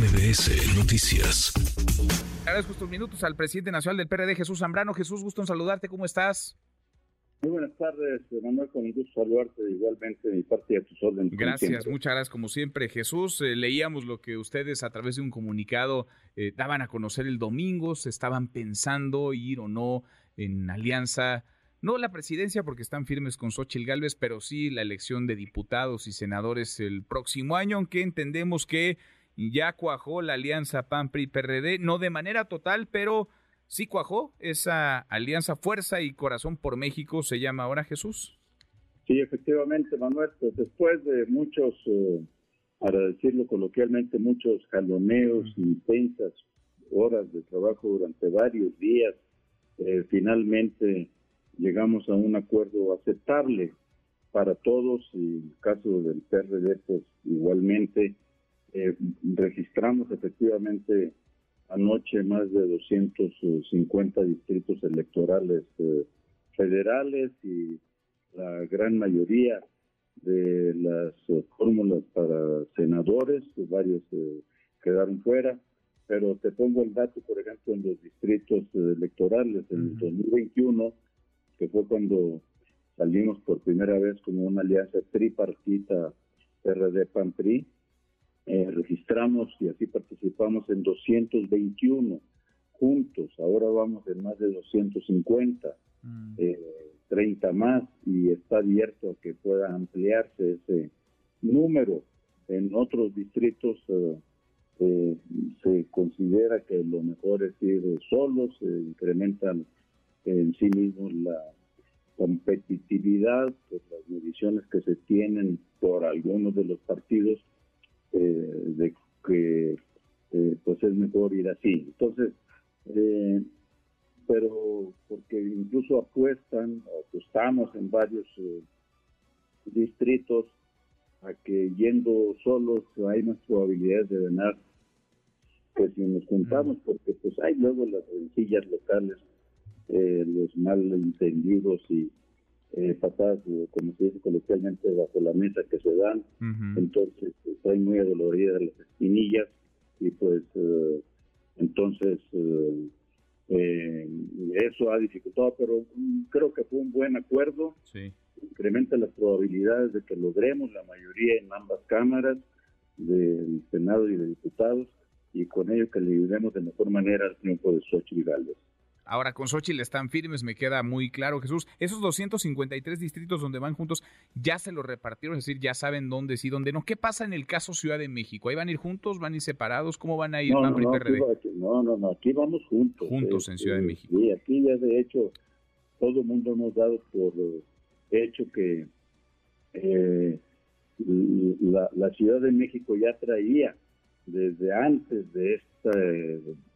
MBS Noticias. Agradezco estos minutos al presidente nacional del PRD, Jesús Zambrano. Jesús, gusto en saludarte. ¿Cómo estás? Muy buenas tardes, Manuel, con gusto saludarte igualmente de mi parte y a tus órdenes. Gracias, muchas gracias como siempre. Jesús, eh, leíamos lo que ustedes a través de un comunicado eh, daban a conocer el domingo, se estaban pensando ir o no en alianza, no la presidencia porque están firmes con Xochitl Gálvez, pero sí la elección de diputados y senadores el próximo año, aunque entendemos que ya cuajó la alianza PAN-PRI-PRD, no de manera total, pero sí cuajó esa alianza Fuerza y Corazón por México, se llama ahora Jesús. Sí, efectivamente, Manuel, pues después de muchos, eh, para decirlo coloquialmente, muchos jaloneos, intensas horas de trabajo durante varios días, eh, finalmente llegamos a un acuerdo aceptable para todos y en el caso del PRD, pues igualmente eh, registramos efectivamente anoche más de 250 distritos electorales eh, federales y la gran mayoría de las eh, fórmulas para senadores, varios eh, quedaron fuera, pero te pongo el dato, por ejemplo, en los distritos electorales. En el 2021, que fue cuando salimos por primera vez como una alianza tripartita PRD-PAN-PRI, eh, registramos y así participamos en 221 juntos, ahora vamos en más de 250, 30 mm. eh, más y está abierto a que pueda ampliarse ese número. En otros distritos eh, se considera que lo mejor es ir solos, se incrementan en sí mismos la competitividad, pues las mediciones que se tienen por algunos de los partidos eh, de que eh, pues es mejor ir así. Entonces, eh, pero porque incluso apuestan, apostamos en varios distritos a que yendo solos hay más probabilidades de ganar que si nos juntamos, porque pues hay luego las rencillas locales, los malentendidos y eh, patadas, como se dice coloquialmente, bajo la mesa que se dan. Entonces, estoy muy adolorida de las espinillas y pues eh, entonces eh, eh, eso ha dificultado, pero creo que fue un buen acuerdo. Incrementa las probabilidades de que logremos la mayoría en ambas cámaras del Senado y de diputados y con ello que le ayudemos de mejor manera al triunfo de Xochitl Gálvez. Ahora con Xochitl están firmes, me queda muy claro, Jesús. Esos 253 distritos donde van juntos, ya se los repartieron, es decir, ya saben dónde sí, dónde no. ¿Qué pasa en el caso Ciudad de México? ¿Ahí van a ir juntos, van a ir separados? ¿Cómo van a ir no, no, no, no, aquí vamos juntos. Juntos en Ciudad de este, México. Sí, aquí ya de hecho todo el mundo hemos dado por hecho que eh, la Ciudad de México ya traía desde antes de esta,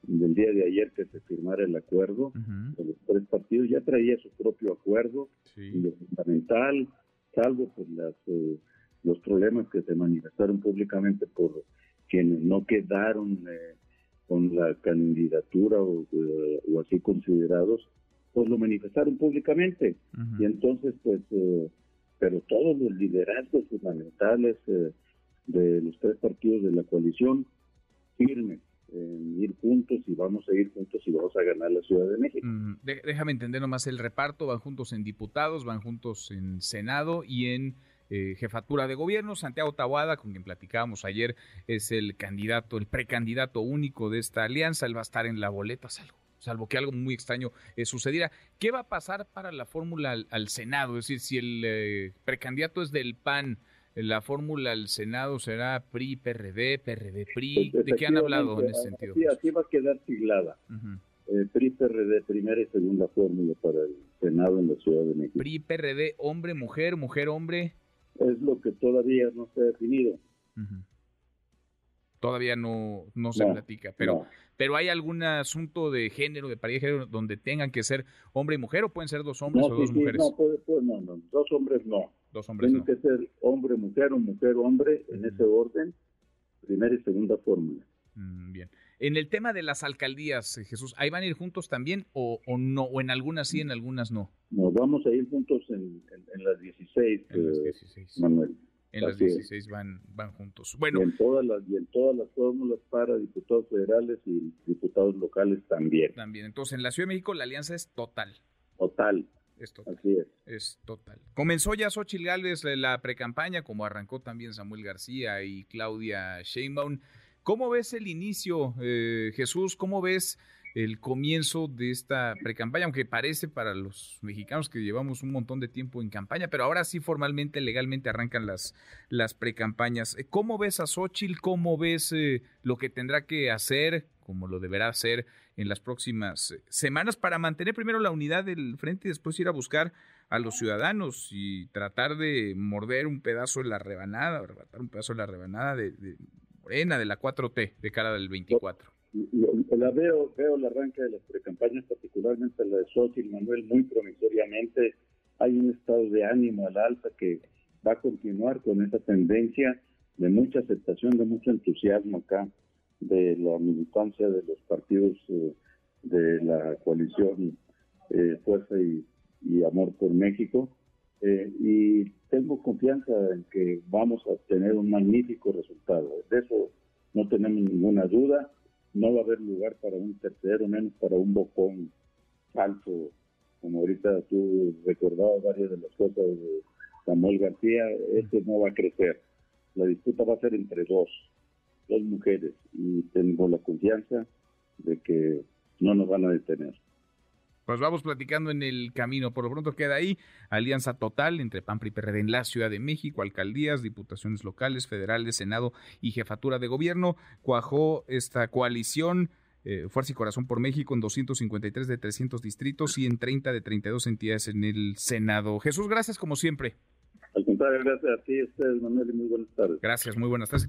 del día de ayer que se firmara el acuerdo, de los tres partidos ya traía su propio acuerdo, y lo fundamental, salvo por las, eh, los problemas que se manifestaron públicamente por quienes no quedaron eh, con la candidatura eh, o, así considerados, pues lo manifestaron públicamente. Y entonces, pues, pero todos los liderazgos fundamentales de los tres partidos de la coalición firmes en ir juntos y vamos a ir juntos y vamos a ganar la Ciudad de México. Mm, déjame entender nomás el reparto, van juntos en diputados, van juntos en Senado y en eh, jefatura de gobierno. Santiago Tahuada, con quien platicábamos ayer, es el candidato, el precandidato único de esta alianza, él va a estar en la boleta, salvo, salvo que algo muy extraño eh, sucediera. ¿Qué va a pasar para la fórmula al, Senado? Es decir, si el eh, precandidato es del PAN, la fórmula al Senado será PRI, PRD, PRD, PRI. ¿De qué han hablado en ese sentido? Sí, así va a quedar siglada. Eh, PRI, PRD, primera y segunda fórmula para el Senado en la Ciudad de México. PRI, PRD, hombre, mujer, mujer, hombre. Es lo que todavía no se ha definido todavía no, no se platica, pero, pero hay algún asunto de género, de pareja de género, donde tengan que ser hombre y mujer o pueden ser dos hombres o dos mujeres. No, puede, no, no, dos hombres no. Dos hombres Tienen que ser hombre, mujer o mujer, hombre, en ese orden, primera y segunda fórmula. Mm, bien. En el tema de las alcaldías, eh, Jesús, ¿ahí van a ir juntos también o, o no? ¿O en algunas sí, en algunas no? Nos vamos a ir juntos en, en, las 16, en las 16. Eh, Manuel. En las 16 van, van juntos. Bueno, y en todas las y en todas las fórmulas para diputados federales y diputados locales también. También. Entonces, en la Ciudad de México la alianza es total. Total. Es total. Así es. Es total. Comenzó ya Xochitl Gálvez la precampaña, como arrancó también Samuel García y Claudia Sheinbaum. ¿Cómo ves el inicio, eh, Jesús? ¿Cómo ves el comienzo de esta precampaña? Aunque parece para los mexicanos que llevamos un montón de tiempo en campaña, pero ahora sí formalmente, legalmente arrancan las, las precampañas. ¿Cómo ves a Xochitl? ¿Cómo ves eh, lo que tendrá que hacer, como lo deberá hacer en las próximas eh, semanas para mantener primero la unidad del frente y después ir a buscar a los ciudadanos y tratar de morder un pedazo de la rebanada, arrebatar un pedazo de la rebanada de, de Morena, de la 4T, de cara del 24. La veo, veo el arranque de las precampañas, particularmente la de Xochitl Manuel, muy promisoriamente. Hay un estado de ánimo al alza que va a continuar con esa tendencia de mucha aceptación, de mucho entusiasmo acá de la militancia de los partidos eh, de la coalición eh, Fuerza y, Amor por México. Eh, y tengo confianza en que vamos a tener un magnífico resultado. De eso no tenemos ninguna duda. No va a haber lugar para un tercero, menos para un bocón falso, como ahorita tú recordabas varias de las cosas de Samuel García. Este no va a crecer. La disputa va a ser entre dos dos mujeres y tengo la confianza de que no nos van a detener. Pues vamos platicando en el camino. Por lo pronto queda ahí alianza total entre PAN y PRD en la Ciudad de México, alcaldías, diputaciones locales, federales, Senado y jefatura de gobierno. Cuajó esta coalición eh, Fuerza y Corazón por México en 253 de 300 distritos y en 30 de 32 entidades en el Senado. Jesús, gracias como siempre. Al contrario, gracias a ti, ustedes, Manuel, y muy buenas tardes. Gracias, muy buenas tardes.